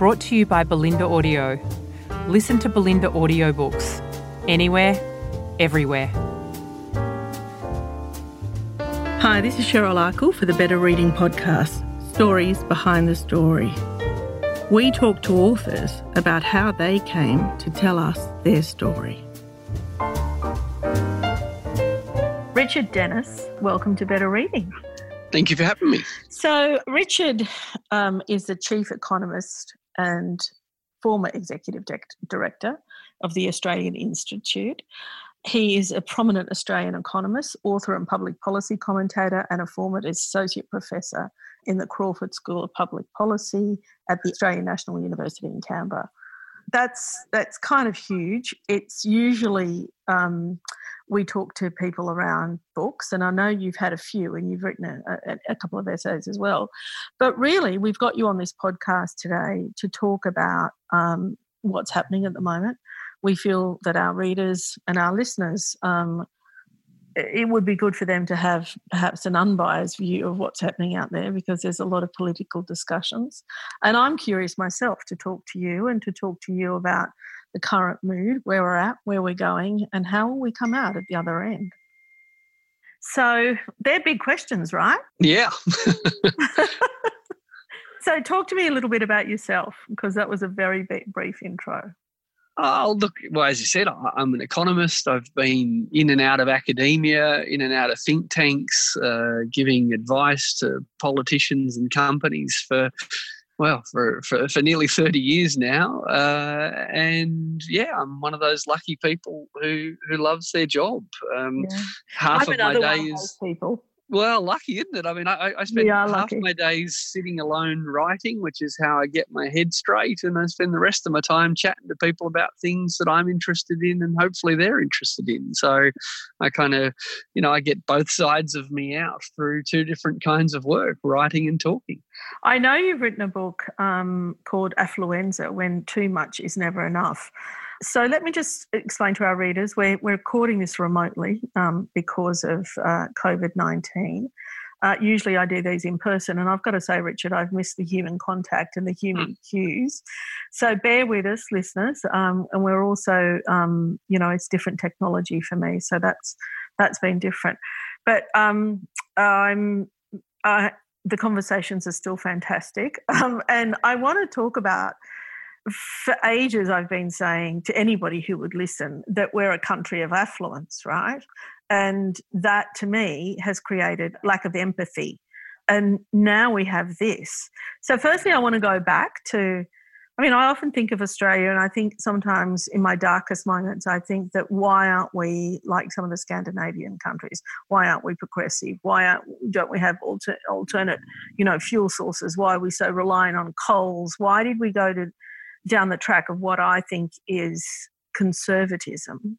brought to you by Bolinda Audio. Listen to Bolinda audiobooks anywhere, everywhere. Hi, this is Cheryl Akle for the Better Reading Podcast Stories Behind the Story. We talk to authors about how they came to tell us their story. Richard Denniss, welcome to Better Reading. Thank you for having me. So, Richard um, is the chief economist and former executive director of the Australian Institute. He is a prominent Australian economist, author, and public policy commentator, and a former associate professor in the Crawford School of Public Policy at the Australian National University in Canberra. That's that's kind of huge. It's usually um, we talk to people around books, and I know you've had a few and you've written a, a, a, couple of essays as well. But really, we've got you on this podcast today to talk about um, what's happening at the moment. We feel that our readers and our listeners, um, it would be good for them to have perhaps an unbiased view of what's happening out there because there's a lot of political discussions. And I'm curious myself to talk to you and to talk to you about the current mood, where we're at, where we're going, and how will we come out at the other end? So they're big questions, right? Yeah. so talk to me a little bit about yourself because that was a very brief intro. Oh, look, well, as you said, I'm an economist. I've been in and out of academia, in and out of think tanks, uh, giving advice to politicians and companies for well, for, for, for nearly 30 years now. Uh, and yeah, I'm one of those lucky people who, who loves their job. Um, yeah. Half I'm of my day days. people. Well, lucky, isn't it? I mean, I, I spend half lucky. my days sitting alone writing, which is how I get my head straight, and I spend the rest of my time chatting to people about things that I'm interested in, and hopefully they're interested in. So, I kind of, you know, I get both sides of me out through two different kinds of work, writing and talking. I know you've written a book um, called Affluenza: When Too Much Is Never Enough. So let me just explain to our readers we're, we're recording this remotely um, because of uh, COVID 19. Uh, usually I do these in person, and I've got to say, Richard, I've missed the human contact and the human mm. cues. So bear with us, listeners. Um, and we're also, um, you know, it's different technology for me, so that's that's been different. But um, I'm uh, the conversations are still fantastic, um, and I want to talk about for ages I've been saying to anybody who would listen that we're a country of affluence, right? And that to me has created lack of empathy. And now we have this. So, firstly, I want to go back to I mean, I often think of Australia, and I think sometimes in my darkest moments, I think that why aren't we like some of the Scandinavian countries? Why aren't we progressive? Why aren't, don't we have alter, alternate, you know, fuel sources? Why are we so reliant on coals? Why did we go to down the track of what I think is conservatism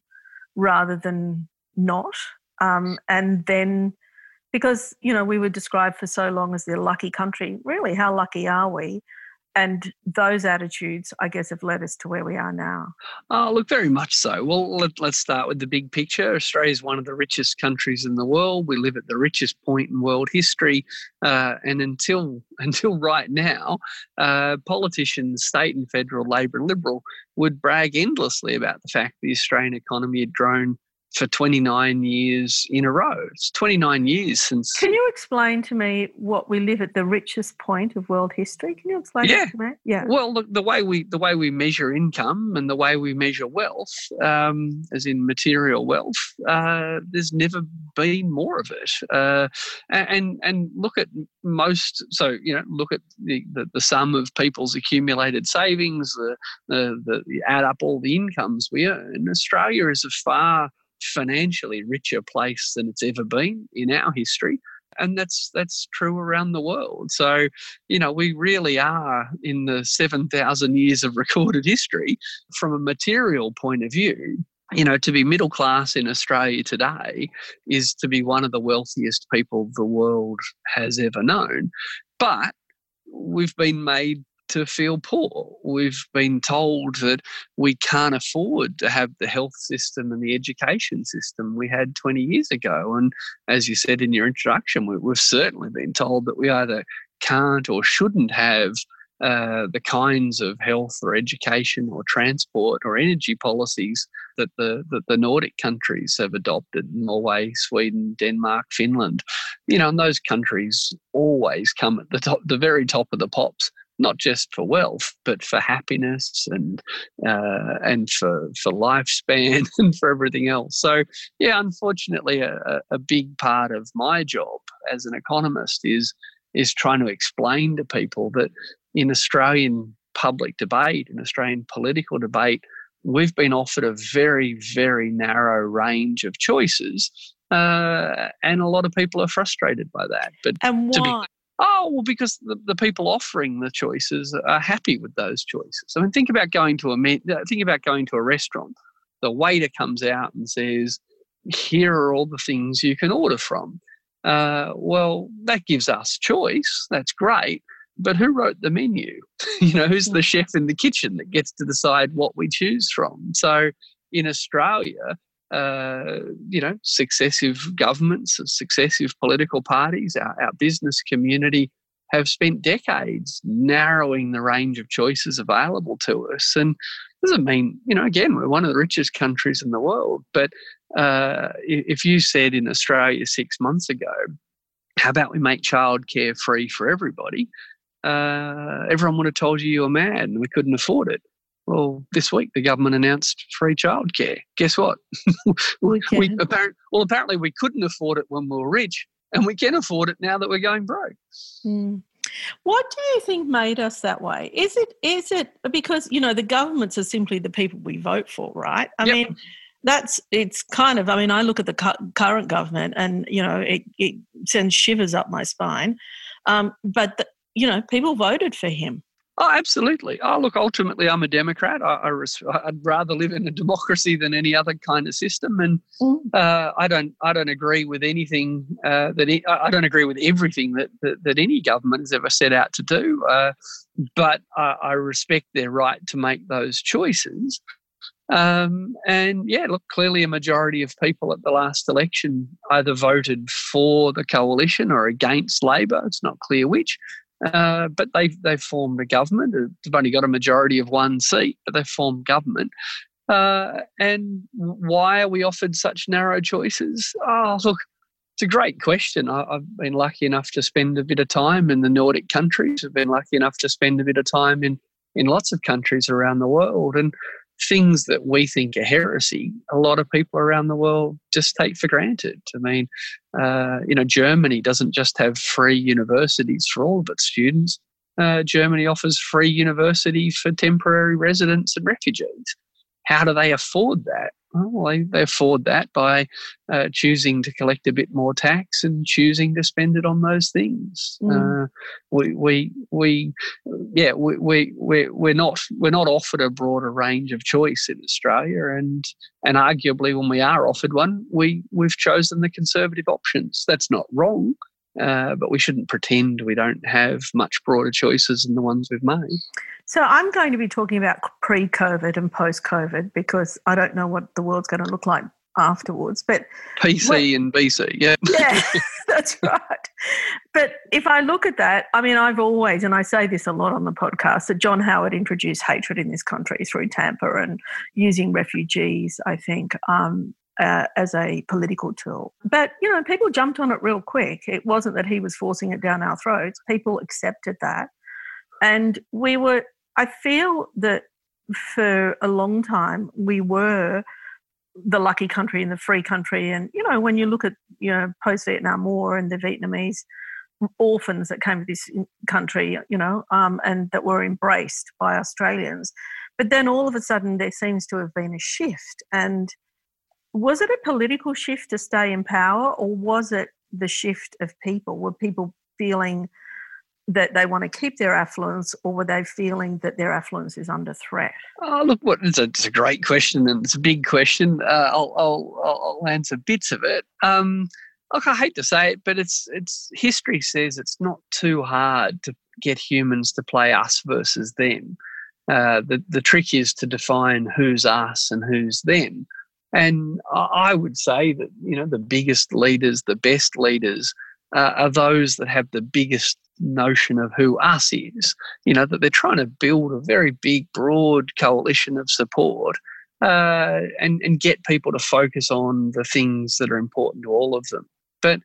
rather than not. Um, and then, because, you know, we were described for so long as the lucky country, really, how lucky are we? And those attitudes, I guess, have led us to where we are now. Oh, look, very much so. Well, let, us start with the big picture. Australia is one of the richest countries in the world. We live at the richest point in world history, uh, and until until right now, uh, politicians, state and federal, Labor and Liberal, would brag endlessly about the fact the Australian economy had grown for 29 years in a row. It's 29 years since. Can you explain to me what we live at the richest point of world history? Can you explain yeah. to me? Yeah. Well, look, the way we the way we measure income and the way we measure wealth, um, as in material wealth, uh, there's never been more of it. Uh, and and look at most. So you know, look at the, the, the sum of people's accumulated savings, the, the the add up all the incomes we earn. Australia is a far financially richer place than it's ever been in our history. and that's that's true around the world. So, you know, we really are in the 7,000 years of recorded history from a material point of view. You know, to be middle class in Australia today is to be one of the wealthiest people the world has ever known. But we've been made to feel poor. We've been told that we can't afford to have the health system and the education system we had 20 years ago. And as you said in your introduction, we, have certainly been told that we either can't or shouldn't have uh, the kinds of health or education or transport or energy policies that the that the Nordic countries have adopted Norway, Sweden, Denmark, Finland. You know, and those countries always come at the top, the very top of the pops not just for wealth, but for happiness and uh, and for for lifespan and for everything else. So yeah, unfortunately, a, a big part of my job as an economist is is trying to explain to people that in Australian public debate, in Australian political debate, we've been offered a very, very narrow range of choices. Uh, and a lot of people are frustrated by that. But and why? Oh, well, because the, the people offering the choices are happy with those choices. I mean, think about going to a think about going to a restaurant. The waiter comes out and says, "Here are all the things you can order from." Uh, well, that gives us choice. That's great. But who wrote the menu? you know, who's the chef in the kitchen that gets to decide what we choose from? So in Australia, uh, you know, successive governments, successive political parties, our, our business community have spent decades narrowing the range of choices available to us. And doesn't mean, you know, again, we're one of the richest countries in the world. But uh, if you said in Australia six months ago, how about we make childcare free for everybody? Uh, everyone would have told you you were mad and we couldn't afford it. Well, this week the government announced free childcare. Guess what? we, we apparent, well, apparently we couldn't afford it when we were rich, and we can afford it now that we're going broke. Mm. What do you think made us that way? Is it is it because you know the governments are simply the people we vote for, right? I yep. mean, that's it's kind of. I mean, I look at the cu- current government, and you know, it, it sends shivers up my spine. Um, but the, you know, people voted for him. Oh, absolutely. Oh, look, ultimately, I'm a Democrat. I, would rather live in a democracy than any other kind of system, and mm. uh, I don't, I don't agree with anything uh, that I don't agree with everything that, that, that any government has ever set out to do. Uh, but I, I, respect their right to make those choices. Um, and yeah, look, clearly a majority of people at the last election either voted for the coalition or against Labor. It's not clear which. Uh, but they've, they've formed a government. They've only got a majority of one seat, but they've formed government. Uh, and why are we offered such narrow choices? Oh, look, it's a great question. I, have been lucky enough to spend a bit of time in the Nordic countries. I've been lucky enough to spend a bit of time in, in lots of countries around the world. And things that we think are heresy, a lot of people around the world just take for granted. I mean, uh, you know, Germany doesn't just have free universities for all of its students. Uh, Germany offers free university for temporary residents and refugees. How do they afford that? Well, they, they afford that by uh, choosing to collect a bit more tax and choosing to spend it on those things. Mm. Uh, we, we, we, yeah, we, we, we, we're not, we're not offered a broader range of choice in Australia, and and arguably when we are offered one, we we've chosen the conservative options. That's not wrong. Uh, but we shouldn't pretend we don't have much broader choices than the ones we've made. So I'm going to be talking about pre-COVID and post-COVID because I don't know what the world's going to look like afterwards. But PC and BC, yeah, yeah, that's right. But if I look at that, I mean, I've always, and I say this a lot on the podcast, that John Howard introduced hatred in this country through Tampa and using refugees. I think um, uh, as a political tool. But, you know, people jumped on it real quick. It wasn't that he was forcing it down our throats, people accepted that. And we were, I feel that for a long time, we were the lucky country and the free country. And, you know, when you look at, you know, post Vietnam War and the Vietnamese orphans that came to this country, you know, um, and that were embraced by Australians. But then all of a sudden, there seems to have been a shift. And was it a political shift to stay in power, or was it the shift of people? Were people feeling that they want to keep their affluence, or were they feeling that their affluence is under threat? Oh, look, what it's a, it's a great question, and it's a big question. Uh, I'll, I'll, I'll answer bits of it. Um, look, I hate to say it, but it's it's history says it's not too hard to get humans to play us versus them. Uh, the the trick is to define who's us and who's them. And I would say that you know the biggest leaders, the best leaders, uh, are those that have the biggest notion of who us is. You know, that they're trying to build a very big, broad coalition of support uh, and, and get people to focus on the things that are important to all of them. But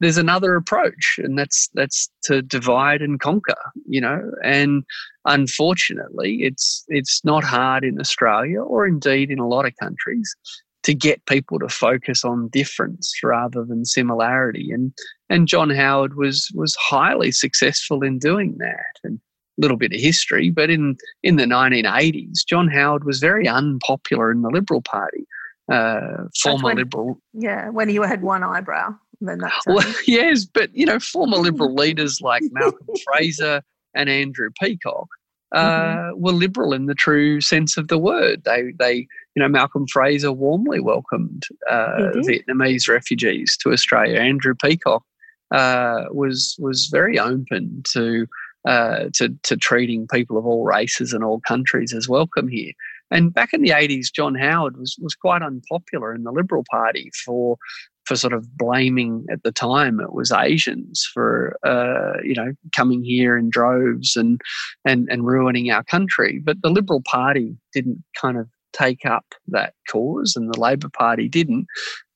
there's another approach, and that's that's to divide and conquer. You know, and unfortunately, it's it's not hard in Australia, or indeed in a lot of countries, to get people to focus on difference rather than similarity. And and John Howard was was highly successful in doing that. And a little bit of history, but in in the 1980s, John Howard was very unpopular in the Liberal Party. Uh, former when, Liberal, yeah, when he had one eyebrow. Then that's well, yes, but you know, former Liberal leaders like Malcolm Fraser and Andrew Peacock uh, mm-hmm. were liberal in the true sense of the word. They, they, you know, Malcolm Fraser warmly welcomed uh, Vietnamese refugees to Australia. Andrew Peacock uh, was was very open to, uh, to to treating people of all races and all countries as welcome here. And back in the 80s, John Howard was, was quite unpopular in the Liberal Party for for sort of blaming at the time it was Asians for uh, you know coming here in droves and and and ruining our country. But the Liberal Party didn't kind of take up that cause, and the Labor Party didn't.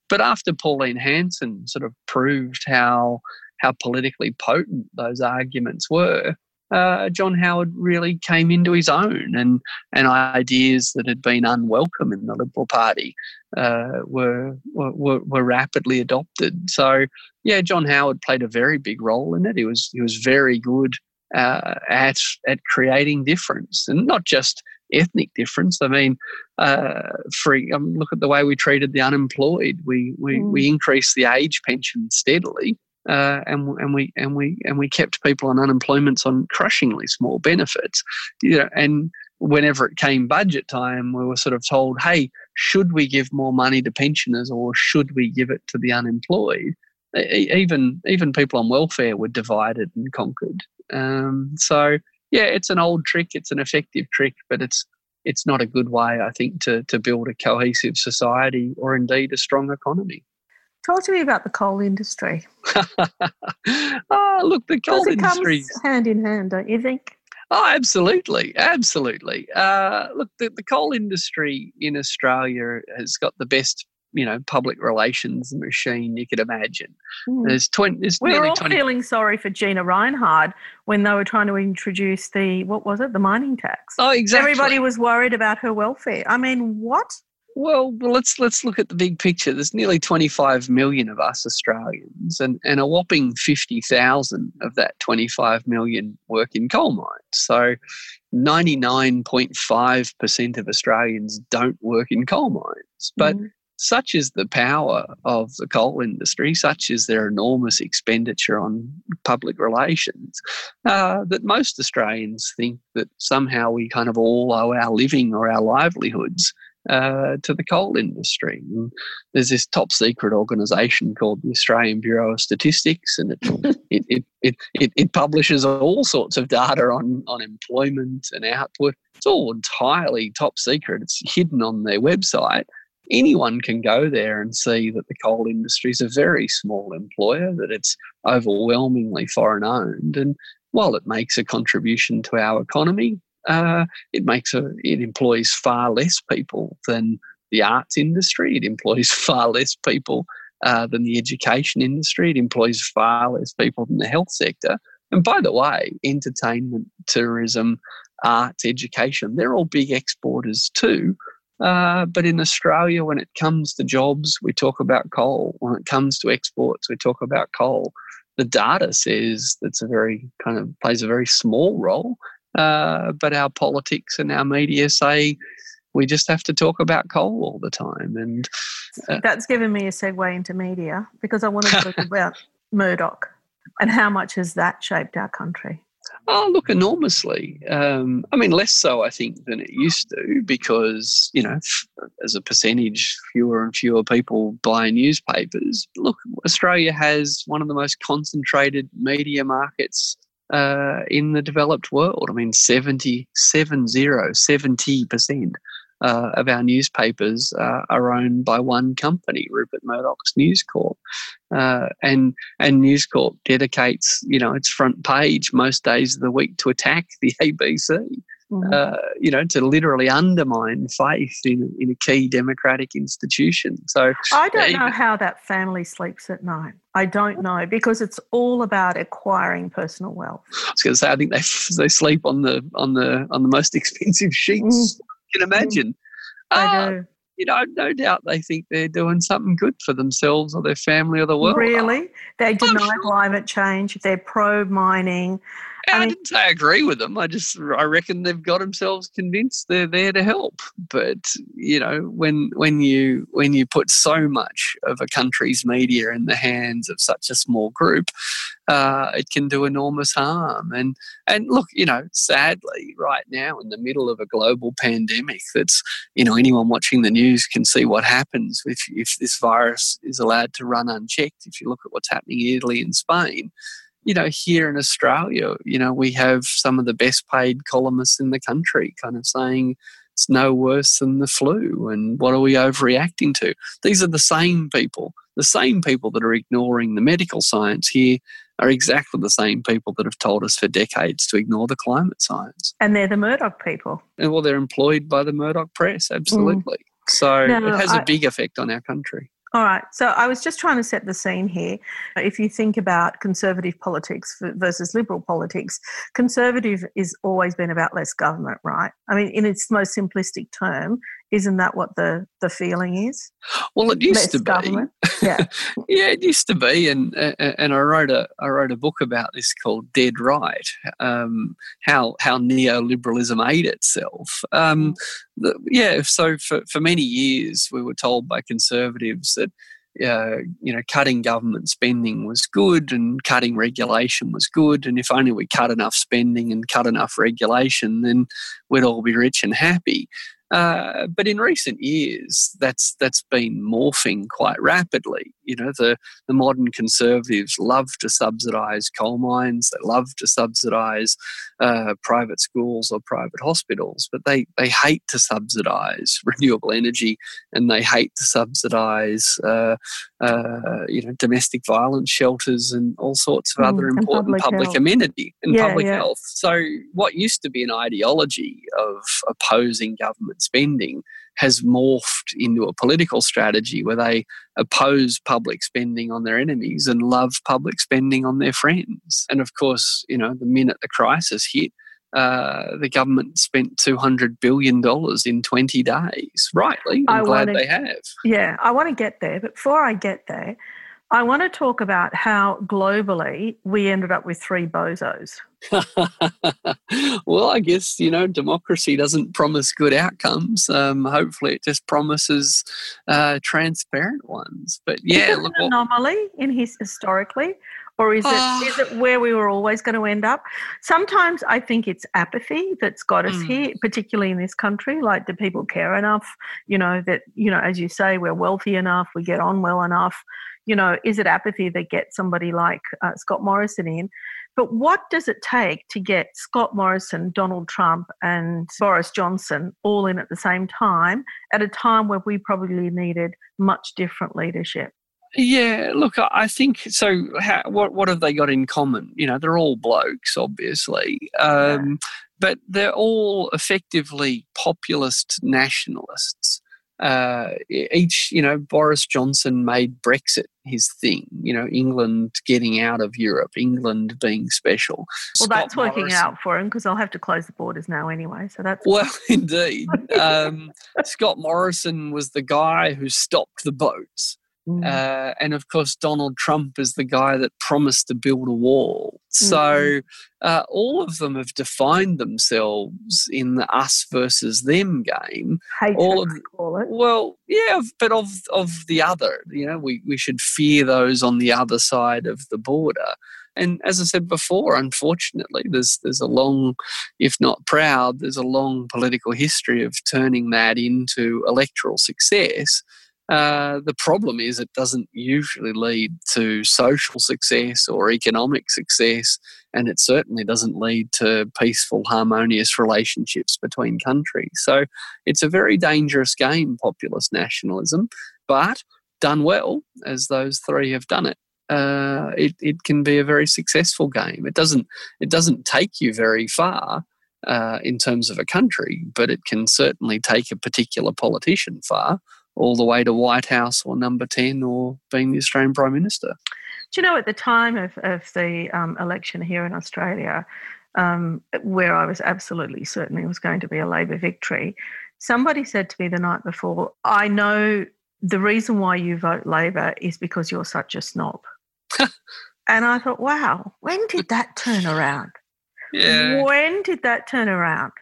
But after Pauline Hanson sort of proved how how politically potent those arguments were, uh, John Howard really came into his own, and and ideas that had been unwelcome in the Liberal Party uh, were, were were rapidly adopted. So yeah, John Howard played a very big role in it. He was he was very good uh, at at creating difference, and not just ethnic difference. I mean, uh, for um, look at the way we treated the unemployed. We we mm. we increased the age pension steadily uh, and and we and we and we kept people on unemployments on crushingly small benefits. You know, and whenever it came budget time, we were sort of told, "Hey, should we give more money to pensioners or should we give it to the unemployed?" Even even people on welfare were divided and conquered. Um, so yeah, it's an old trick. It's an effective trick, but it's it's not a good way, I think, to to build a cohesive society or indeed a strong economy. Talk to me about the coal industry. oh, look, the coal industry hand in hand, don't you think? Oh, absolutely, absolutely. Uh, look, the, the coal industry in Australia has got the best you know public relations machine you could imagine. Mm. There's twenty. There's we were all 20... feeling sorry for Gina Rinehart when they were trying to introduce the what was it, the mining tax. Oh, exactly. Everybody was worried about her welfare. I mean, what? Well, let's let's look at the big picture. There's nearly 25 million of us Australians, and, and a whopping 50,000 of that 25 million work in coal mines. So 99.5% of Australians don't work in coal mines. But mm. Such is the power of the coal industry, such is their enormous expenditure on public relations, uh, that most Australians think that somehow we kind of all owe our living or our livelihoods uh, to the coal industry. And there's this top secret organisation called the Australian Bureau of Statistics, and it, it, it, it, it, it publishes all sorts of data on, on employment and output. It's all entirely top secret. It's hidden on their website. Anyone can go there and see that the coal industry is a very small employer, that it's overwhelmingly foreign owned. And while it makes a contribution to our economy, uh, it makes a it employs far less people than the arts industry. It employs far less people uh, than the education industry. It employs far less people than the health sector. And by the way, entertainment, tourism, arts, education, they're all big exporters too. Uh, but in Australia, when it comes to jobs, we talk about coal. When it comes to exports, we talk about coal. The data says that's a very kind of plays a very small role. Uh, but our politics and our media say we just have to talk about coal all the time. And uh, that's given me a segue into media because I want to talk about Murdoch, and how much has that shaped our country? Oh, look, enormously. Um, I mean, less so, I think, than it used to because, you know, as a percentage, fewer and fewer people buy newspapers. Look, Australia has one of the most concentrated media markets uh, in the developed world. I mean, 70, 70, 70% uh, of our newspapers uh, are owned by one company, Rupert Murdoch's News Corp, uh, and and News Corp dedicates you know its front page most days of the week to attack the ABC. Mm-hmm. Uh, you know, to literally undermine faith in, in a key democratic institution. So I don't know how that family sleeps at night. I don't know because it's all about acquiring personal wealth. I was going to say, I think they they sleep on the on the on the most expensive sheets. Mm can imagine. I ah, do. You know, no doubt they think they're doing something good for themselves or their family or the world. Really? They deny sure. climate change. They're pro mining. I, I didn't say I agree with them. I just I reckon they've got themselves convinced they're there to help. But you know, when when you when you put so much of a country's media in the hands of such a small group, uh, it can do enormous harm. And and look, you know, sadly, right now in the middle of a global pandemic, that's you know anyone watching the news can see what happens if if this virus is allowed to run unchecked. If you look at what's happening in Italy and Spain you know, here in Australia, you know, we have some of the best paid columnists in the country kind of saying it's no worse than the flu and what are we overreacting to? These are the same people, the same people that are ignoring the medical science here are exactly the same people that have told us for decades to ignore the climate science. And they're the Murdoch people. And well, they're employed by the Murdoch press, absolutely. Mm. So no, it has a big effect on our country. All right. So I was just trying to set the scene here. If you think about conservative politics versus liberal politics, conservative is always been about less government, right? I mean, in its most simplistic term, isn't that what the, the feeling is? Well, it used Less to be. Government? Yeah, yeah, it used to be, and and I wrote a I wrote a book about this called Dead Right, um, how how neoliberalism ate itself. Um, mm. the, yeah, so for for many years we were told by conservatives that. Uh, you know, cutting government spending was good and cutting regulation was good. And if only we cut enough spending and cut enough regulation, then we'd all be rich and happy. Uh, but in recent years, that's that's been morphing quite rapidly. You know, the, the modern conservatives love to subsidise coal mines, they love to subsidise uh, private schools or private hospitals, but they, they hate to subsidise renewable energy and they hate to subsidise uh, uh, you know domestic violence shelters and all sorts of mm, other important public, public amenity and yeah, public yeah. health. So what used to be an ideology of opposing government spending has morphed into a political strategy where they oppose public spending on their enemies and love public spending on their friends. And of course, you know, the minute the crisis hit, uh, the government spent $200 billion in 20 days. Rightly. I'm I glad wanna, they have. Yeah, I want to get there. But before I get there, I want to talk about how globally we ended up with three bozos. well, I guess, you know, democracy doesn't promise good outcomes. Um, hopefully, it just promises uh, transparent ones. But yeah, is it look, an anomaly in his historically, or is it is it where we were always going to end up? Sometimes I think it's apathy that's got us mm. here, particularly in this country. Like, do people care enough? You know that you know, as you say, we're wealthy enough, we get on well enough you know, is it apathy that gets somebody like uh, Scott Morrison in? But what does it take to get Scott Morrison, Donald Trump, and Boris Johnson all in at the same time at a time where we probably needed much different leadership? Yeah, look, I think so. How, what what have they got in common? You know, they're all blokes, obviously, um, yeah. but they're all effectively populist nationalists uh, each, you know, Boris Johnson made Brexit his thing. You know, England getting out of Europe, England being special. Well, Scott that's working Morrison, out for him because they'll have to close the borders now anyway. So that's well, indeed. um, Scott Morrison was the guy who stopped the boats. Mm. Uh, and of course, Donald Trump is the guy that promised to build a wall. So mm. uh, all of them have defined themselves in the us versus them game. Hatred, all of call it. Well, yeah, but of of the other. You know, we we should fear those on the other side of the border. And as I said before, unfortunately, there's there's a long, if not proud, there's a long political history of turning that into electoral success. Uh, the problem is it doesn't usually lead to social success or economic success, and it certainly doesn't lead to peaceful, harmonious relationships between countries. So it's a very dangerous game, populist nationalism, but done well, as those three have done it, uh, it, it can be a very successful game. It doesn't it doesn't take you very far uh, in terms of a country, but it can certainly take a particular politician far, all the way to White House or Number Ten or being the Australian Prime Minister. Do you know at the time of of the um, election here in Australia, um, where I was absolutely certain it was going to be a Labor victory, somebody said to me the night before, "I know." The reason why you vote Labor is because you're such a snob and I thought, wow, when did that turn around? Yeah. When did that turn around?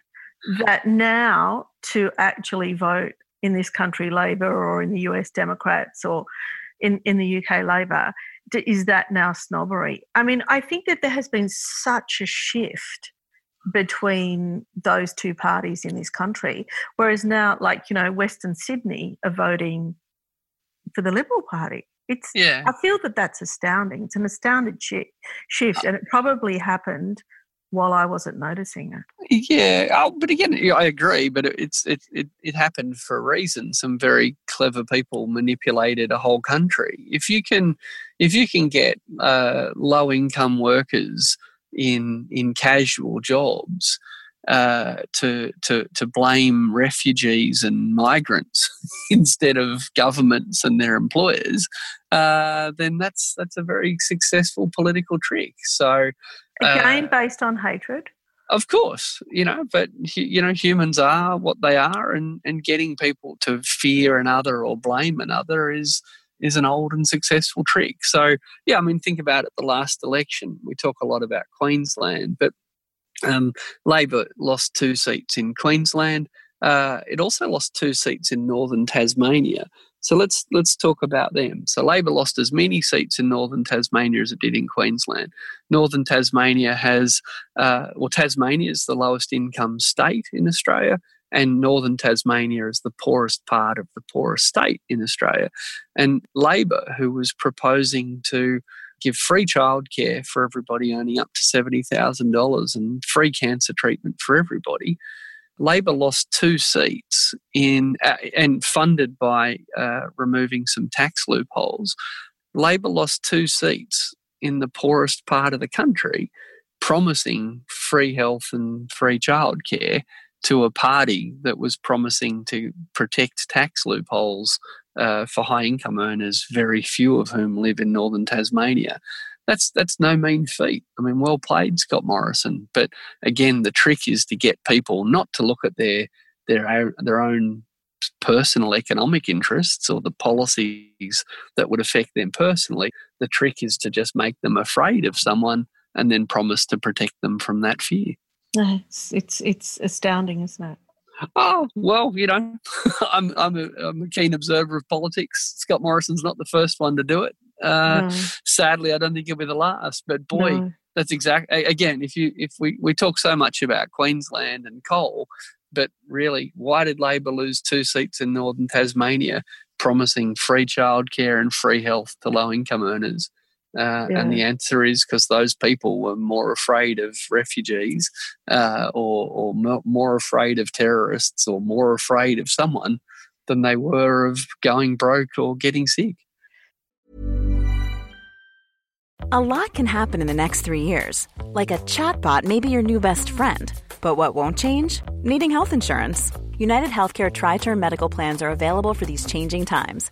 That now to actually vote in this country Labor or in the US Democrats or in, in the UK Labor, is that now snobbery? I mean, I think that there has been such a shift between those two parties in this country. Whereas now, like, you know, Western Sydney are voting for the Liberal Party. It's yeah. I feel that that's astounding. It's an astounding sh- shift, uh and it probably happened while I wasn't noticing it. Yeah, oh, but again, I agree. But it's it, it it happened for a reason. Some very clever people manipulated a whole country. If you can, if you can get uh, low income workers in in casual jobs uh, to to to blame refugees and migrants instead of governments and their employers, uh, then that's that's a very successful political trick. So again, uh, based on hatred. Of course, you know, but you know, humans are what they are, and and getting people to fear another or blame another is is an old and successful trick. So yeah, I mean, think about it. The last election, we talk a lot about Queensland, but um, Labor lost two seats in Queensland. Uh, it also lost two seats in northern Tasmania. So let's let's talk about them. So Labor lost as many seats in northern Tasmania as it did in Queensland. Northern Tasmania has, uh, well, Tasmania is the lowest income state in Australia, and northern Tasmania is the poorest part of the poorest state in Australia. And Labor, who was proposing to give free childcare for everybody earning up to $70,000 and free cancer treatment for everybody. Labor lost two seats in uh, and funded by uh, removing some tax loopholes. Labor lost two seats in the poorest part of the country, promising free health and free childcare to a party that was promising to protect tax loopholes uh, for high income earners, very few of whom live in northern Tasmania. That's that's no mean feat. I mean, well played, Scott Morrison. But again, the trick is to get people not to look at their their their own personal economic interests or the policies that would affect them personally. The trick is to just make them afraid of someone and then promise to protect them from that fear. It's it's, it's astounding, isn't it? Oh well, you know, I'm I'm a, I'm a keen observer of politics. Scott Morrison's not the first one to do it. Uh, no. Sadly, I don't think he'll be the last. But boy, no. that's exactly again. If you if we we talk so much about Queensland and coal, but really, why did Labor lose two seats in Northern Tasmania, promising free childcare and free health to low income earners? Uh, yeah. And the answer is because those people were more afraid of refugees uh, or, or more afraid of terrorists or more afraid of someone than they were of going broke or getting sick. A lot can happen in the next three years. Like a chatbot may be your new best friend. But what won't change? Needing health insurance. United Healthcare Tri Term Medical Plans are available for these changing times.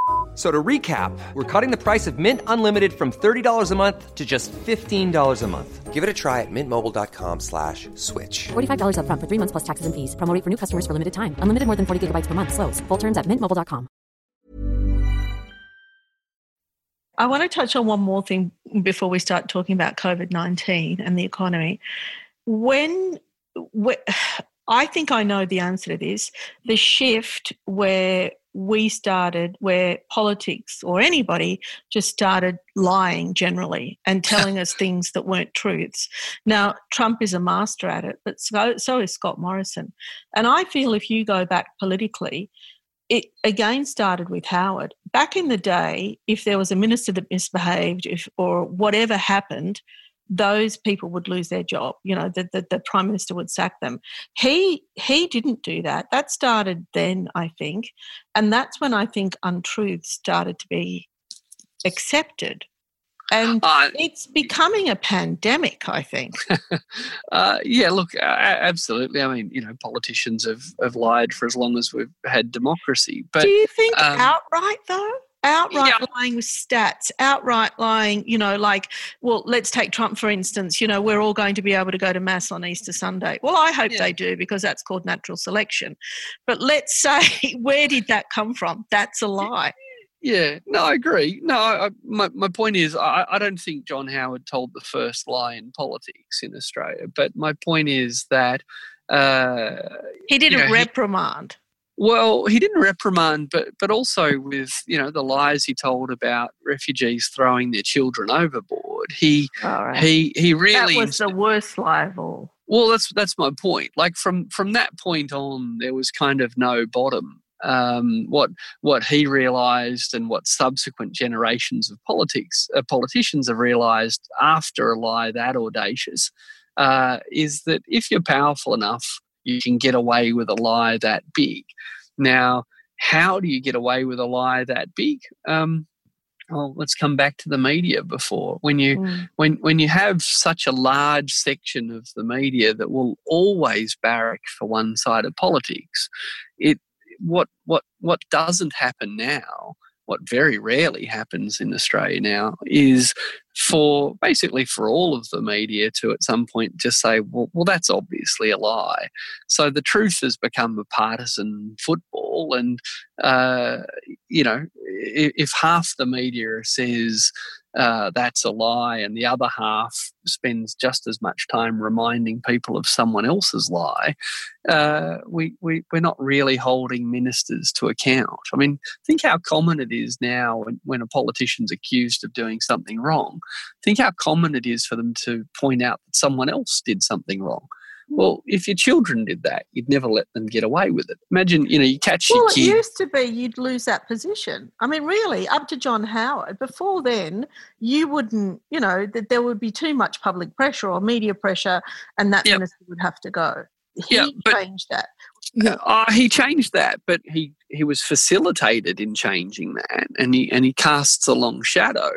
So to recap, we're cutting the price of Mint Unlimited from $30 a month to just $15 a month. Give it a try at mintmobile.com slash switch. $45 up front for three months plus taxes and fees. Promo for new customers for limited time. Unlimited more than 40 gigabytes per month. Slows. Full terms at mintmobile.com. I want to touch on one more thing before we start talking about COVID 19 and the economy. When, when I think I know the answer to this the shift where we started where politics or anybody just started lying generally and telling us things that weren't truths. Now, Trump is a master at it, but so, so is Scott Morrison. And I feel if you go back politically, it again started with Howard. Back in the day, if there was a minister that misbehaved if, or whatever happened, those people would lose their job. You know, the, the, the, prime minister would sack them. He he didn't do that. That started then, I think, and that's when I think untruths started to be accepted. And uh, it's becoming a pandemic, I think. uh, yeah, look, uh, absolutely. I mean, you know, politicians have, have lied for as long as we've had democracy. But do you think um, outright though? Outright yeah. lying with stats, outright lying, you know, like, well, let's take Trump for instance, you know, we're all going to be able to go to Mass on Easter Sunday. Well, I hope yeah. they do because that's called natural selection. But let's say, where did that come from? That's a lie. Yeah, no, I agree. No, I, my, my point is, I, I don't think John Howard told the first lie in politics in Australia. But my point is that. Uh, he did a know, reprimand. Well, he didn't reprimand, but but also with you know the lies he told about refugees throwing their children overboard. He right. he he really that was the worst lie of all. Well, that's that's my point. Like from from that point on, there was kind of no bottom. Um, what what he realised and what subsequent generations of politics uh, politicians have realised after a lie that audacious uh, is that if you're powerful enough you can get away with a lie that big. Now, how do you get away with a lie that big? Um, well, let's come back to the media before. When you mm. when when you have such a large section of the media that will always barrack for one side of politics, it what what what doesn't happen now what very rarely happens in Australia now is for basically for all of the media to at some point just say, well, well, that's obviously a lie. So the truth has become a partisan football, and uh, you know, if, if half the media says uh, that's a lie, and the other half spends just as much time reminding people of someone else's lie, uh, we, we, we're not really holding ministers to account. I mean, think how common it is now when, when a politician's accused of doing something wrong. Think how common it is for them to point out that someone else did something wrong. Well, if your children did that, you'd never let them get away with it. Imagine, you know, you catch well, your kid. Well, it used to be you'd lose that position. I mean, really, up to John Howard. Before then, you wouldn't, you know, that there would be too much public pressure or media pressure, and that yep. minister would have to go. He yeah, but, changed that. Yeah, uh, he changed that, but he he was facilitated in changing that, and he and he casts a long shadow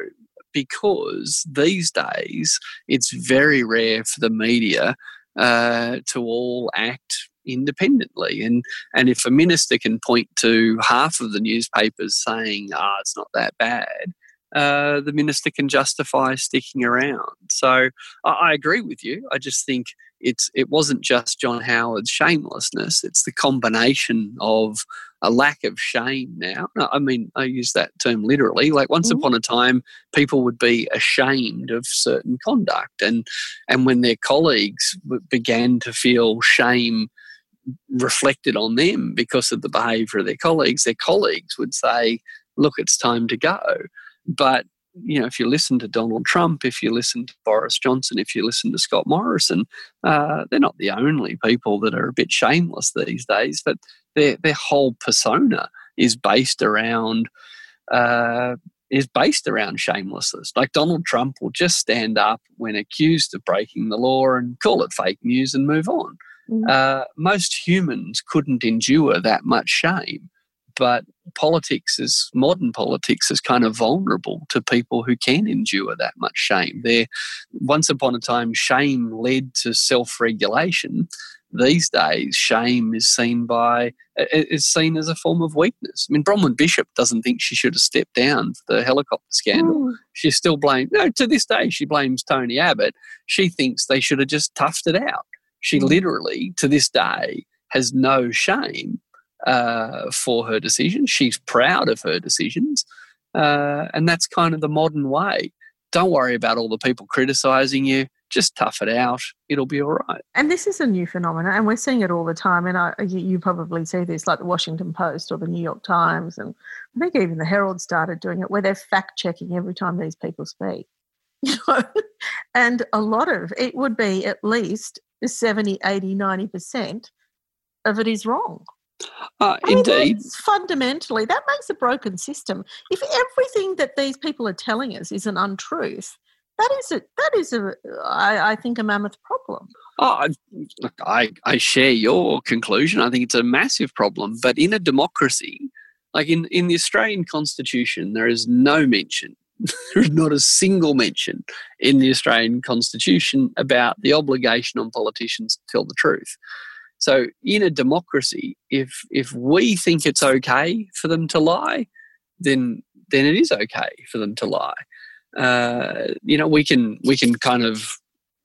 because these days it's very rare for the media uh, to all act independently. And and if a minister can point to half of the newspapers saying, "Ah, oh, it's not that bad," uh, the minister can justify sticking around. So I, I, agree with you. I just think it's it wasn't just John Howard's shamelessness; it's the combination of a lack of shame now. I mean, I use that term literally. Like once mm-hmm. upon a time, people would be ashamed of certain conduct, and and when their colleagues began to feel shame reflected on them because of the behaviour of their colleagues, their colleagues would say, "Look, it's time to go." But you know, if you listen to Donald Trump, if you listen to Boris Johnson, if you listen to Scott Morrison, uh, they're not the only people that are a bit shameless these days. But their their whole persona is based around uh, is based around shamelessness. Like Donald Trump will just stand up when accused of breaking the law and call it fake news and move on. Mm. Uh, most humans couldn't endure that much shame but politics is modern politics is kind of vulnerable to people who can endure that much shame. There, once upon a time, shame led to self-regulation. These days, shame is seen by is seen as a form of weakness. I mean, Bronwyn Bishop doesn't think she should have stepped down for the helicopter scandal. Mm. She still blames. No, to this day, she blames Tony Abbott. She thinks they should have just toughed it out. She mm. literally, to this day, has no shame uh, for her decisions. She's proud of her decisions. Uh, and that's kind of the modern way. Don't worry about all the people criticizing you. Just tough it out. It'll be all right. And this is a new phenomenon, and we're seeing it all the time. And I, you, you probably see this, like the Washington Post or the New York Times, and I think even the Herald started doing it, where they're fact checking every time these people speak. You know, and a lot of it would be at least 70, 80, 90% of it is wrong. Uh, I mean, indeed. fundamentally, that makes a broken system. If everything that these people are telling us is an untruth, that is a that is a I, I think a mammoth problem. Oh, look, I I share your conclusion. I think it's a massive problem. But in a democracy, like in in the Australian Constitution, there is no mention. there is not a single mention in the Australian Constitution about the obligation on politicians to tell the truth. So in a democracy, if if we think it's okay for them to lie, then then it is okay for them to lie. Uh, you know, we can we can kind of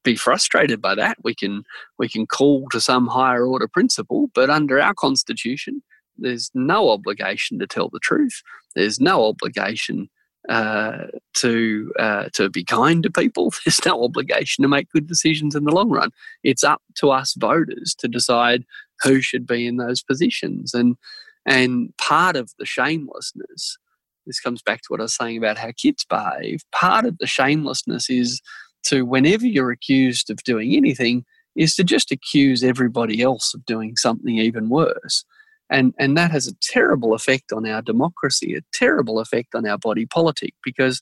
be frustrated by that. We can we can call to some higher order principle, but under our constitution, there's no obligation to tell the truth. There's no obligation uh, to uh, to be kind to people. There's no obligation to make good decisions in the long run. It's up to us voters to decide who should be in those positions. And and part of the shamelessness, this comes back to what I was saying about how kids behave. Part of the shamelessness is to whenever you're accused of doing anything, is to just accuse everybody else of doing something even worse. And, and that has a terrible effect on our democracy, a terrible effect on our body politic, because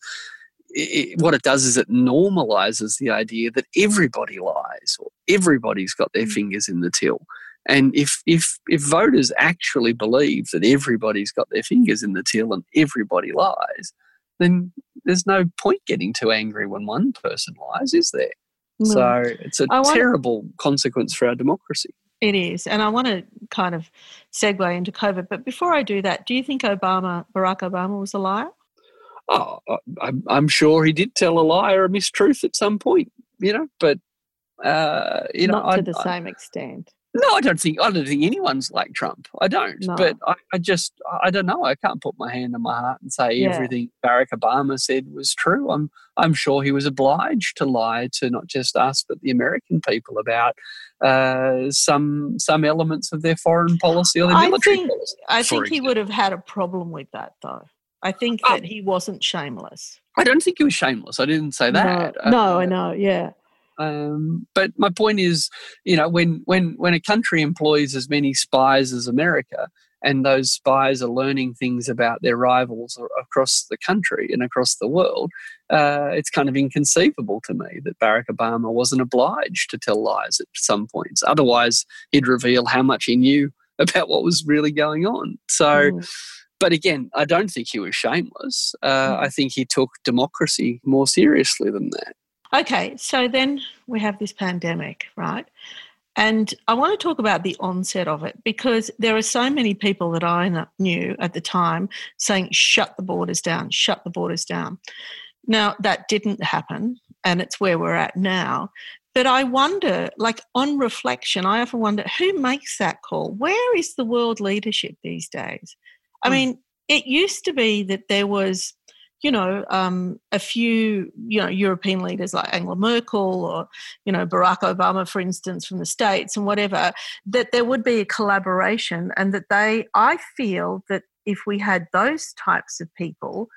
it, what it does is it normalizes the idea that everybody lies or everybody's got their mm. fingers in the till. And if, if, if voters actually believe that everybody's got their fingers in the till and everybody lies, then there's no point getting too angry when one person lies, is there? No. So it's a terrible consequence for our democracy. It is. And I want to kind of segue into COVID. But before I do that, do you think Obama, Barack Obama, was a liar? Oh, I'm, I'm sure he did tell a lie or a mistruth at some point, you know, but, uh, you know, not to I, the same extent. No, I don't think I don't think anyone's like Trump. I don't. No. But I, I, just I don't know. I can't put my hand on my heart and say yeah. everything Barack Obama said was true. I'm I'm sure he was obliged to lie to not just us but the American people about uh, some some elements of their foreign policy or their military I think, policy. I think he would have had a problem with that though. I think that he wasn't shameless. I don't think he was shameless. I didn't say that. No, no uh, I know. Yeah. Um, but my point is, you know, when when when a country employs as many spies as America, and those spies are learning things about their rivals across the country and across the world, uh, it's kind of inconceivable to me that Barack Obama wasn't obliged to tell lies at some points. Otherwise, he'd reveal how much he knew about what was really going on. So. Mm. But again, I don't think he was shameless. Uh, mm. I think he took democracy more seriously than that. Okay, so then we have this pandemic, right? And I want to talk about the onset of it because there are so many people that I knew at the time saying, shut the borders down, shut the borders down. Now, that didn't happen, and it's where we're at now. But I wonder, like on reflection, I often wonder who makes that call? Where is the world leadership these days? I hmm. mean, it used to be that there was you know, um, a few, you know, European leaders like Angela Merkel or, you know, Barack Obama, for instance, from the States and whatever, that there would be a collaboration and that they, I feel that if we had those types of people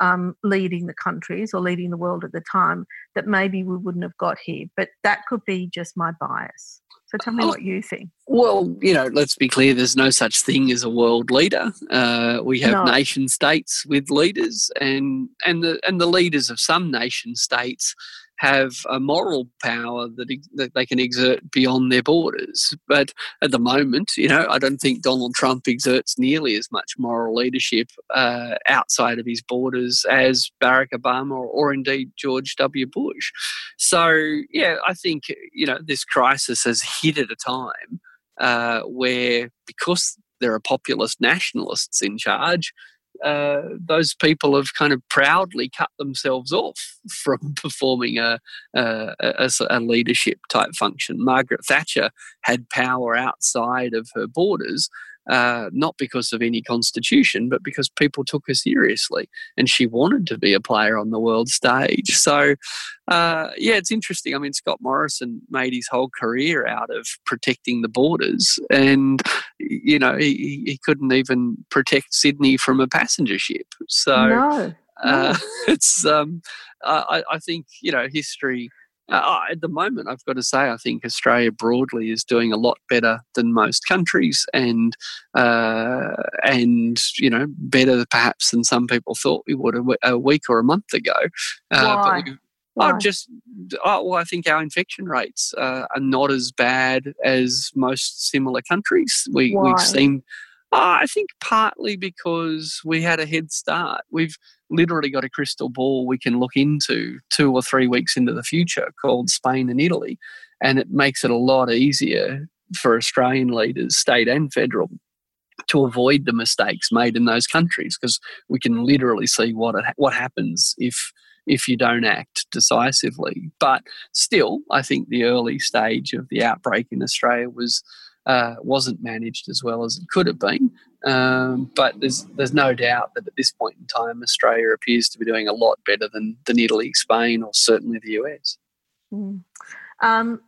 um, leading the countries or leading the world at the time that maybe we wouldn't have got here. But that could be just my bias. So tell me oh, what you think. Well, you know, let's be clear. There's no such thing as a world leader. Uh, we have no. nation states with leaders, and and the and the leaders of some nation states have a moral power that, that they can exert beyond their borders. But at the moment, you know, I don't think Donald Trump exerts nearly as much moral leadership uh, outside of his borders as Barack Obama or, or indeed George W. Bush. So, yeah, I think, you know, this crisis has hit at a time uh, where because there are populist nationalists in charge, uh, those people have kind of proudly cut themselves off from performing a, a, a, a, leadership type function. Margaret Thatcher had power outside of her borders, uh, not because of any constitution, but because people took her seriously and she wanted to be a player on the world stage. So, uh, yeah, it's interesting. I mean, Scott Morrison made his whole career out of protecting the borders, and, you know, he, he couldn't even protect Sydney from a passenger ship. So, no. Uh, it's, um, I, I think, you know, history uh, at the moment, I've got to say, I think Australia broadly is doing a lot better than most countries, and uh, and you know better perhaps than some people thought we would a, a week or a month ago. Uh, Why? But Why? Oh, just oh, well, I think our infection rates uh, are not as bad as most similar countries. We Why? we've seen. Uh, I think partly because we had a head start. We've literally got a crystal ball we can look into two or three weeks into the future called Spain and Italy. And it makes it a lot easier for Australian leaders, state and federal, to avoid the mistakes made in those countries because we can literally see what it, what happens if if you don't act decisively. But still, I think the early stage of the outbreak in Australia was uh, wasn't managed as well as it could have been. Um, but there's there's no doubt that at this point in time, Australia appears to be doing a lot better than than Italy, Spain, or certainly the US. Mm. Um,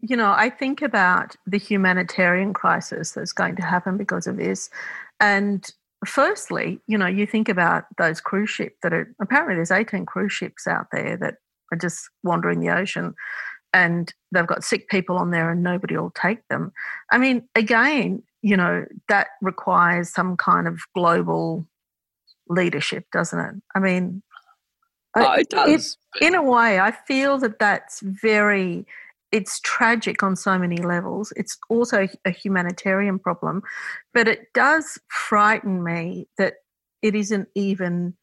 you know, I think about the humanitarian crisis that's going to happen because of this, and firstly, you know, you think about those cruise ships that are apparently there's 18 cruise ships out there that are just wandering the ocean and they've got sick people on there and nobody will take them. I mean, again, you know, that requires some kind of global leadership, doesn't it? I mean, oh, it does. It, in a way, I feel that that's very, it's tragic on so many levels. It's also a humanitarian problem, but it does frighten me that it isn't even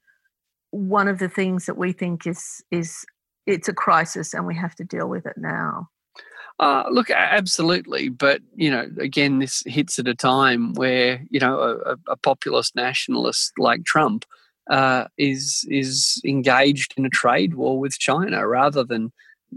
one of the things that we think is is it's a crisis and we have to deal with it now. Uh, look, absolutely, but you know, again, this hits at a time where you know a, a populist nationalist like Trump uh, is is engaged in a trade war with China rather than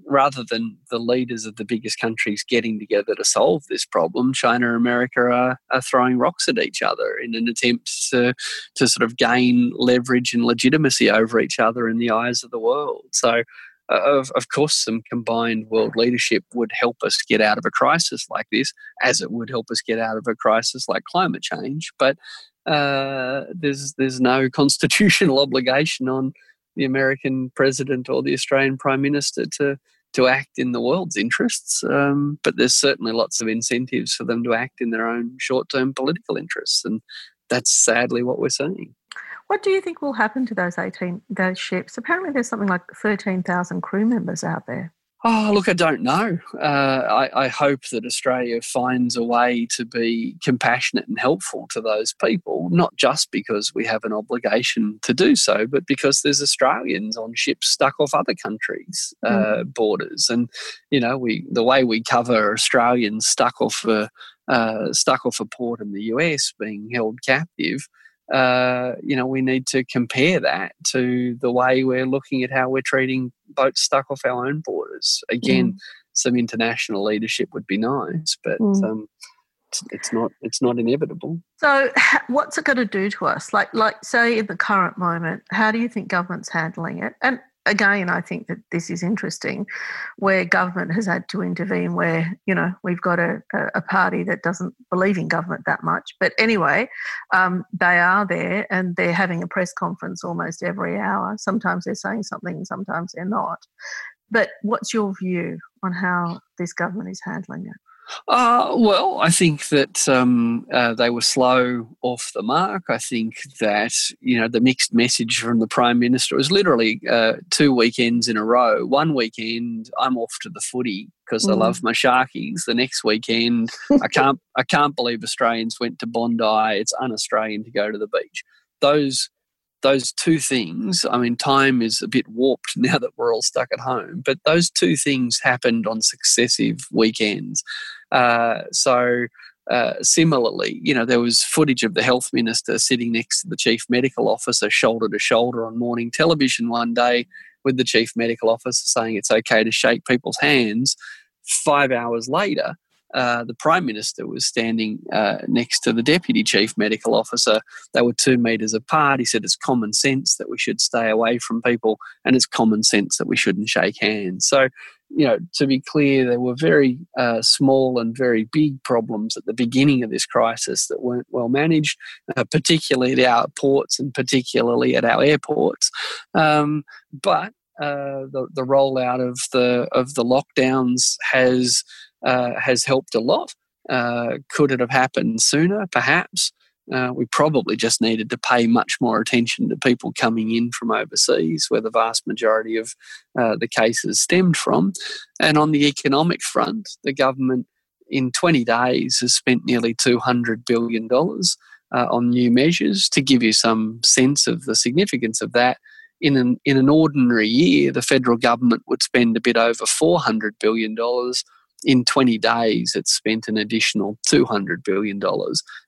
rather than the leaders of the biggest countries getting together to solve this problem. China and America are, are throwing rocks at each other in an attempt to to sort of gain leverage and legitimacy over each other in the eyes of the world. So of, of course, some combined world leadership would help us get out of a crisis like this, as it would help us get out of a crisis like climate change. But uh, there's there's no constitutional obligation on the American president or the Australian prime minister to to act in the world's interests. Um, but there's certainly lots of incentives for them to act in their own short term political interests, and that's sadly what we're seeing. What do you think will happen to those 18 those ships? Apparently, there's something like 13,000 crew members out there. Oh, look, I don't know. Uh, I, I, hope that Australia finds a way to be compassionate and helpful to those people, not just because we have an obligation to do so, but because there's Australians on ships stuck off other countries' uh, mm. borders. And, you know, we the way we cover Australians stuck off a, uh, stuck off a port in the US being held captive – uh, you know, we need to compare that to the way we're looking at how we're treating boats stuck off our own borders. Again, mm. some international leadership would be nice, but mm. um, it's, it's, not. It's not inevitable. So, what's it going to do to us? Like, like, say, in the current moment, how do you think government's handling it? And again, I think that this is interesting, where government has had to intervene. Where you know we've got a, a party that doesn't believe in government that much, but anyway, um, they are there and they're having a press conference almost every hour. Sometimes they're saying something, sometimes they're not. But what's your view on how this government is handling it? Uh, well, I think that um, uh, they were slow off the mark. I think that you know the mixed message from the prime minister was literally uh, two weekends in a row. One weekend, I'm off to the footy because mm. I love my Sharkies. The next weekend, I can't I can't believe Australians went to Bondi. It's un-Australian to go to the beach. Those those two things, I mean, time is a bit warped now that we're all stuck at home, but those two things happened on successive weekends. Uh, so, uh, similarly, you know, there was footage of the health minister sitting next to the chief medical officer, shoulder to shoulder on morning television one day, with the chief medical officer saying it's okay to shake people's hands. Five hours later, uh, the Prime Minister was standing uh, next to the Deputy Chief Medical Officer. They were two metres apart. He said it's common sense that we should stay away from people, and it's common sense that we shouldn't shake hands. So, you know, to be clear, there were very uh, small and very big problems at the beginning of this crisis that weren't well managed, uh, particularly at our ports and particularly at our airports. Um, but uh, the, the rollout of the of the lockdowns has uh, has helped a lot. Uh, could it have happened sooner? Perhaps. Uh, we probably just needed to pay much more attention to people coming in from overseas, where the vast majority of uh, the cases stemmed from. And on the economic front, the government in 20 days has spent nearly $200 billion uh, on new measures. To give you some sense of the significance of that, in an, in an ordinary year, the federal government would spend a bit over $400 billion in 20 days, it's spent an additional $200 billion,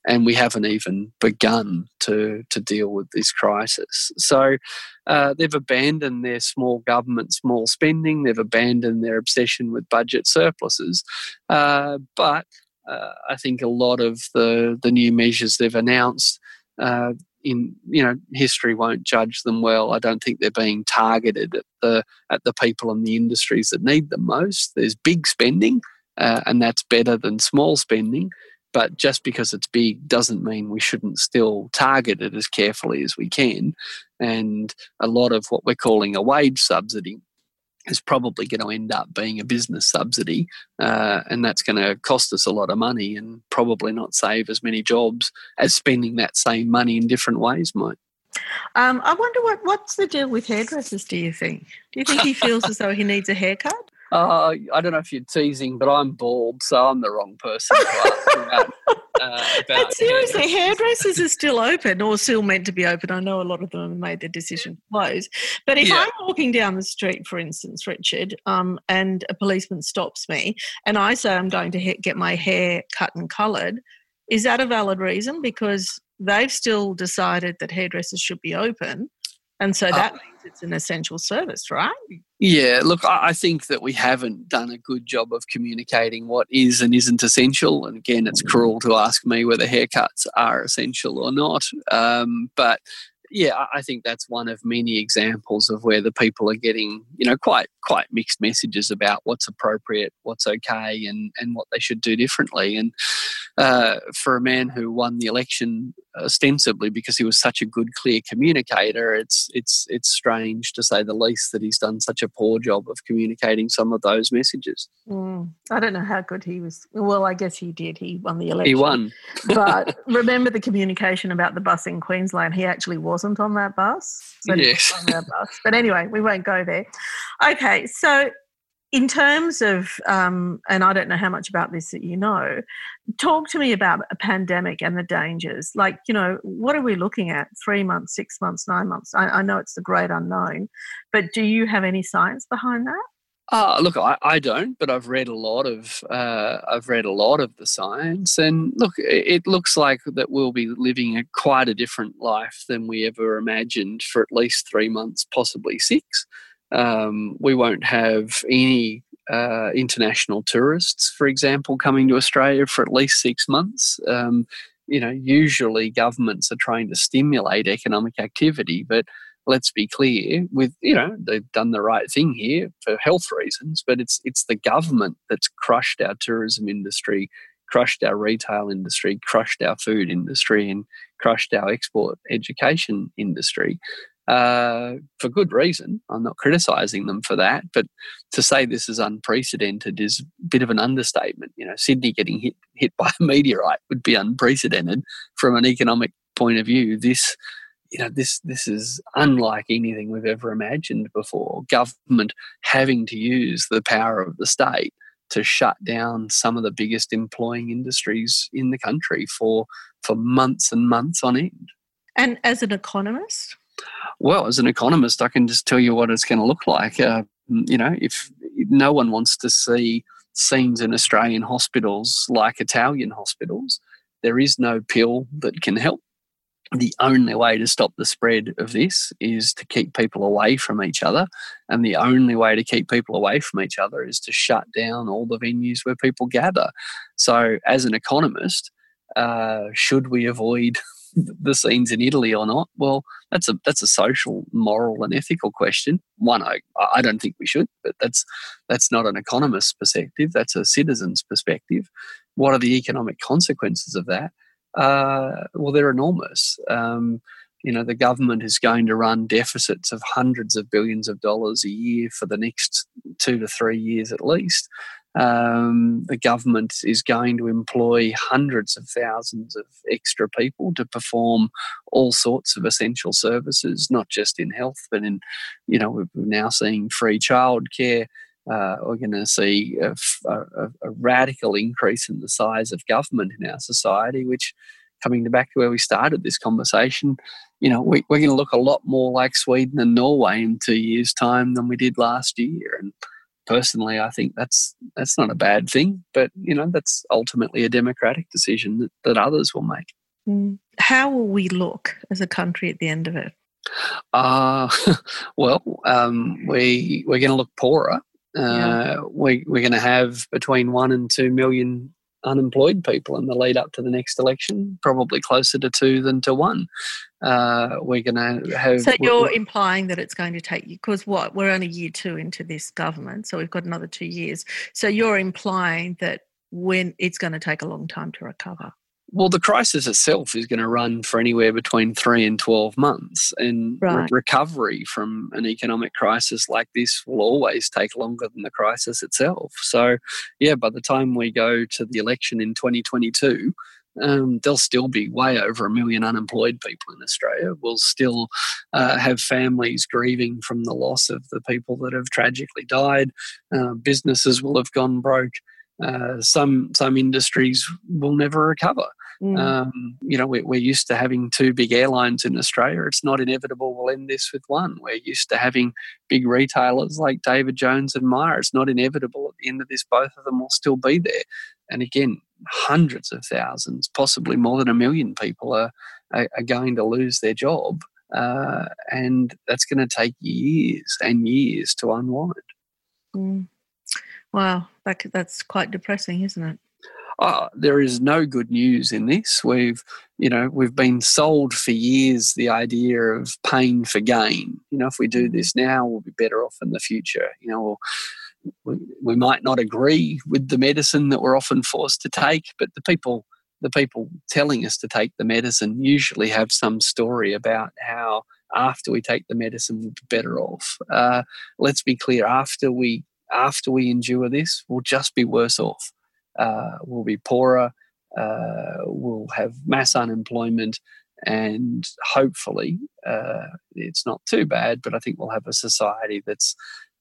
and we haven't even begun to, to deal with this crisis. So uh, they've abandoned their small government, small spending, they've abandoned their obsession with budget surpluses. Uh, but uh, I think a lot of the, the new measures they've announced uh, in you know history won't judge them well. I don't think they're being targeted at the at the people and the industries that need them most. There's big spending, uh, and that's better than small spending. But just because it's big doesn't mean we shouldn't still target it as carefully as we can. And a lot of what we're calling a wage subsidy is probably going to end up being a business subsidy, uh, and that's going to cost us a lot of money and probably not save as many jobs as spending that same money in different ways might. Um, I wonder what what's the deal with hairdressers. Do you think? Do you think he feels as though he needs a haircut? Uh, I don't know if you're teasing, but I'm bald, so I'm the wrong person to ask about. Uh, about seriously, hairdressers are still open or still meant to be open. I know a lot of them have made the decision to close. But if yeah. I'm walking down the street, for instance, Richard, um, and a policeman stops me and I say I'm going to get my hair cut and coloured, is that a valid reason? Because they've still decided that hairdressers should be open. And so uh, that uh, it's an essential service, right? Yeah, look, I think that we haven't done a good job of communicating what is and isn't essential. And again, it's cruel to ask me whether haircuts are essential or not. Um, but yeah, I think that's one of many examples of where the people are getting, you know, quite quite mixed messages about what's appropriate, what's okay, and and what they should do differently. And uh, for a man who won the election ostensibly because he was such a good, clear communicator, it's it's it's strange to say the least that he's done such a poor job of communicating some of those messages. Mm, I don't know how good he was. Well, I guess he did. He won the election. He won. but remember the communication about the bus in Queensland? He actually wasn't on that bus. So yes. On that bus. But anyway, we won't go there. Okay, so in terms of, um, and I don't know how much about this that you know, talk to me about a pandemic and the dangers. Like, you know, what are we looking at? Three months, six months, nine months? I, I know it's the great unknown, but do you have any science behind that? Uh, look, I, I don't, but I've read a lot of uh, I've read a lot of the science, and look, it looks like that we'll be living a quite a different life than we ever imagined for at least three months, possibly six. Um, we won't have any uh, international tourists, for example, coming to Australia for at least six months. Um, you know, usually governments are trying to stimulate economic activity, but let's be clear with you know they've done the right thing here for health reasons but it's it's the government that's crushed our tourism industry crushed our retail industry crushed our food industry and crushed our export education industry uh, for good reason. I'm not criticizing them for that, but to say this is unprecedented is a bit of an understatement. You know, Sydney getting hit hit by a meteorite would be unprecedented from an economic point of view. This you know this this is unlike anything we've ever imagined before. Government having to use the power of the state to shut down some of the biggest employing industries in the country for for months and months on end. And as an economist? Well as an economist i can just tell you what it's going to look like. Uh, you know if no one wants to see scenes in australian hospitals like italian hospitals there is no pill that can help the only way to stop the spread of this is to keep people away from each other. And the only way to keep people away from each other is to shut down all the venues where people gather. So, as an economist, uh, should we avoid the scenes in Italy or not? Well, that's a that's a social, moral, and ethical question. One, I, I don't think we should, but that's that's not an economist's perspective. That's a citizen's perspective. What are the economic consequences of that? Uh, well, they're enormous. Um, you know, the government is going to run deficits of hundreds of billions of dollars a year for the next two to three years at least. Um, the government is going to employ hundreds of thousands of extra people to perform all sorts of essential services, not just in health, but in, you know, we're now seeing free childcare uh, we're going to see a, a, a, radical increase in the size of government in our society, which, coming back to where we started this conversation, you know, we, we're going to look a lot more like Sweden and Norway in two years' time than we did last year. And personally, I think that's that's not a bad thing, but you know, that's ultimately a democratic decision that, that others will make. Mm. How will we look as a country at the end of it? Uh, well, um, we we're going to look poorer yeah. Uh, we, we're going to have between one and two million unemployed people in the lead up to the next election, probably closer to two than to one. Uh, we're going to have. So you're implying that it's going to take you, because what? We're only year two into this government, so we've got another two years. So you're implying that when it's going to take a long time to recover. Well, the crisis itself is going to run for anywhere between three and 12 months. And right. re- recovery from an economic crisis like this will always take longer than the crisis itself. So, yeah, by the time we go to the election in 2022, um, there'll still be way over a million unemployed people in Australia. We'll still uh, have families grieving from the loss of the people that have tragically died. Uh, businesses will have gone broke. Uh, some some industries will never recover. Mm. Um, you know, we're, we're, used to having two big airlines in Australia. It's not inevitable we'll end this with one. We're used to having big retailers like David Jones and Myer. It's not inevitable at the end of this, both of them will still be there. And again, hundreds of thousands, possibly more than a million people are, are, are going to lose their job. Uh, and that's going to take years and years to unwind. Mm. Wow, that, that's quite depressing, isn't it? oh, there is no good news in this. We've, you know, we've been sold for years the idea of pain for gain. You know, if we do this now, we'll be better off in the future. You know, we, we might not agree with the medicine that we're often forced to take, but the people the people telling us to take the medicine usually have some story about how after we take the medicine we'll be better off. Uh, let's be clear: after we after we endure this, we'll just be worse off uh, will be poorer, uh, will have mass unemployment, and hopefully uh, it's not too bad. But I think we'll have a society that's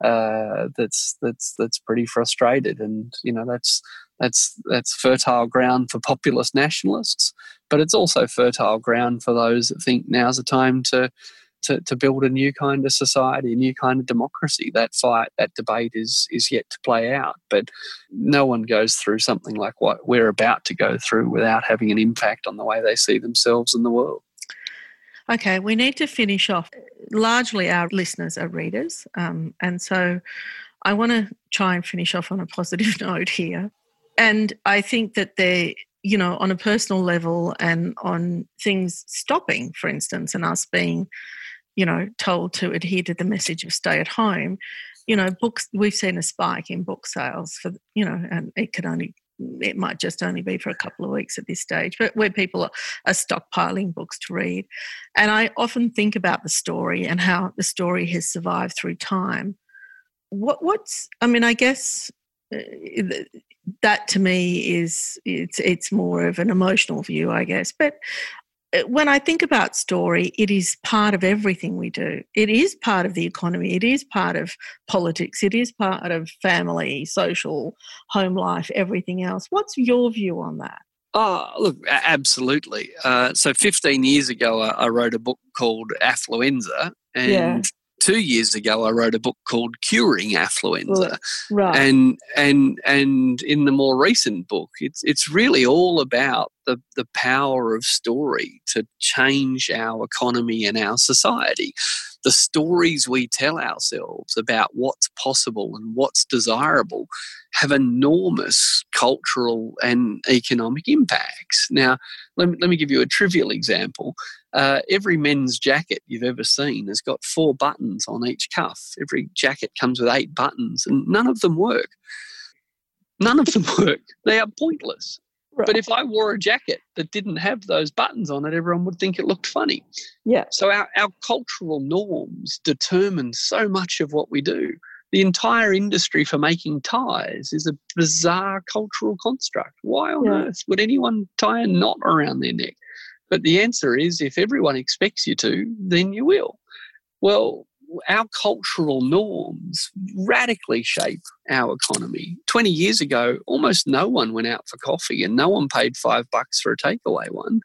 uh, that's that's that's pretty frustrated, and you know that's that's that's fertile ground for populist nationalists, but it's also fertile ground for those that think now's the time to to, to build a new kind of society, a new kind of democracy. That fight, that debate is is yet to play out. But no one goes through something like what we're about to go through without having an impact on the way they see themselves and the world. Okay, we need to finish off. Largely, our listeners are readers, um, and so I want to try and finish off on a positive note here. And I think that they, you know, on a personal level and on things stopping, for instance, and us being you know, told to adhere to the message of stay at home, you know, books, we've seen a spike in book sales for, you know, and it could only, it might just only be for a couple of weeks at this stage, but where people are, are stockpiling books to read. And I often think about the story and how the story has survived through time. What, what's, I mean, I guess uh, that to me is it's it's more of an emotional view, I guess. But when I think about story, it is part of everything we do. It is part of the economy. It is part of politics. It is part of family, social, home life, everything else. What's your view on that? Oh, look, absolutely. Uh, so 15 years ago, I, I, wrote a book called Affluenza, and yeah two years ago I wrote a book called Curing Affluenza. Right. And and and in the more recent book, it's it's really all about the, the power of story to change our economy and our society. The stories we tell ourselves about what's possible and what's desirable have enormous cultural and economic impacts. Now, let me, let me give you a trivial example. Uh, every men's jacket you've ever seen has got four buttons on each cuff. Every jacket comes with eight buttons, and none of them work. None of them work. They are pointless. Right. But if I wore a jacket that didn't have those buttons on it, everyone would think it looked funny. Yeah. So our, our cultural norms determine so much of what we do. The entire industry for making ties is a bizarre cultural construct. Why on yeah. earth would anyone tie a knot around their neck? But the answer is if everyone expects you to, then you will. Well, our cultural norms radically shape our economy. 20 years ago, almost no one went out for coffee and no one paid five bucks for a takeaway one.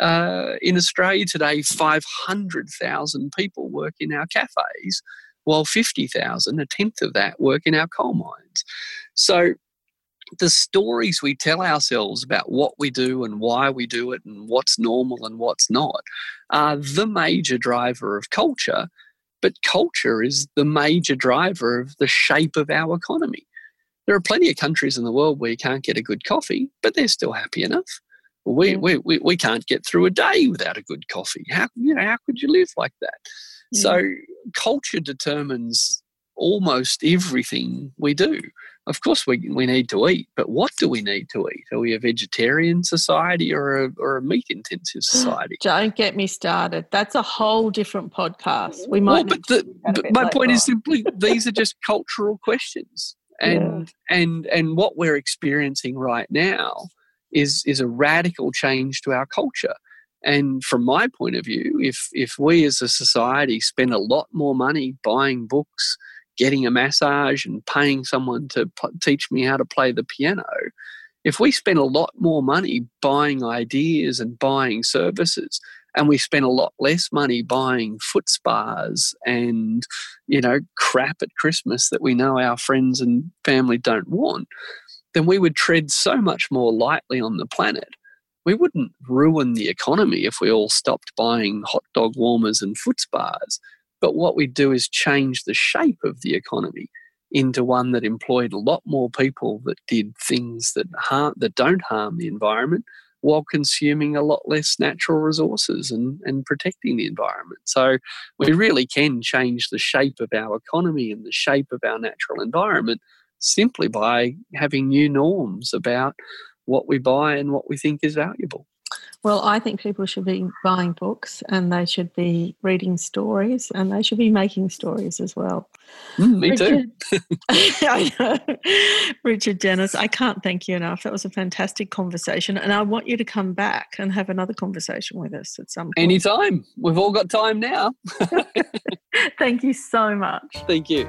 Uh, in Australia today, 500,000 people work in our cafes, while 50,000, a tenth of that, work in our coal mines. So the stories we tell ourselves about what we do and why we do it and what's normal and what's not are the major driver of culture. But culture is the major driver of the shape of our economy. There are plenty of countries in the world where you can't get a good coffee, but they're still happy enough. We, we, we, we can't get through a day without a good coffee. How, you know, how could you live like that? So culture determines almost everything we do. Of course, we, we need to eat, but what do we need to eat? Are we a vegetarian society or a, or a meat intensive society? Don't get me started. That's a whole different podcast. We might. Well, but, the, but my point on. is simply these are just cultural questions, and yeah. and and what we're experiencing right now is is a radical change to our culture. And from my point of view, if if we as a society spend a lot more money buying books getting a massage and paying someone to p- teach me how to play the piano, if we spend a lot more money buying ideas and buying services, and we spend a lot less money buying foot spas and you know crap at Christmas that we know our friends and family don't want, then we would tread so much more lightly on the planet. We wouldn't ruin the economy if we all stopped buying hot dog warmers and foot spas. But what we do is change the shape of the economy into one that employed a lot more people that did things that harm, that don't harm the environment while consuming a lot less natural resources and, and protecting the environment. So we really can change the shape of our economy and the shape of our natural environment simply by having new norms about what we buy and what we think is valuable. Well, I think people should be buying books and they should be reading stories and they should be making stories as well. Mm, me Richard, too. I know. Richard Denniss, I can't thank you enough. That was a fantastic conversation. And I want you to come back and have another conversation with us at some point. Anytime. We've all got time now. thank you so much. Thank you.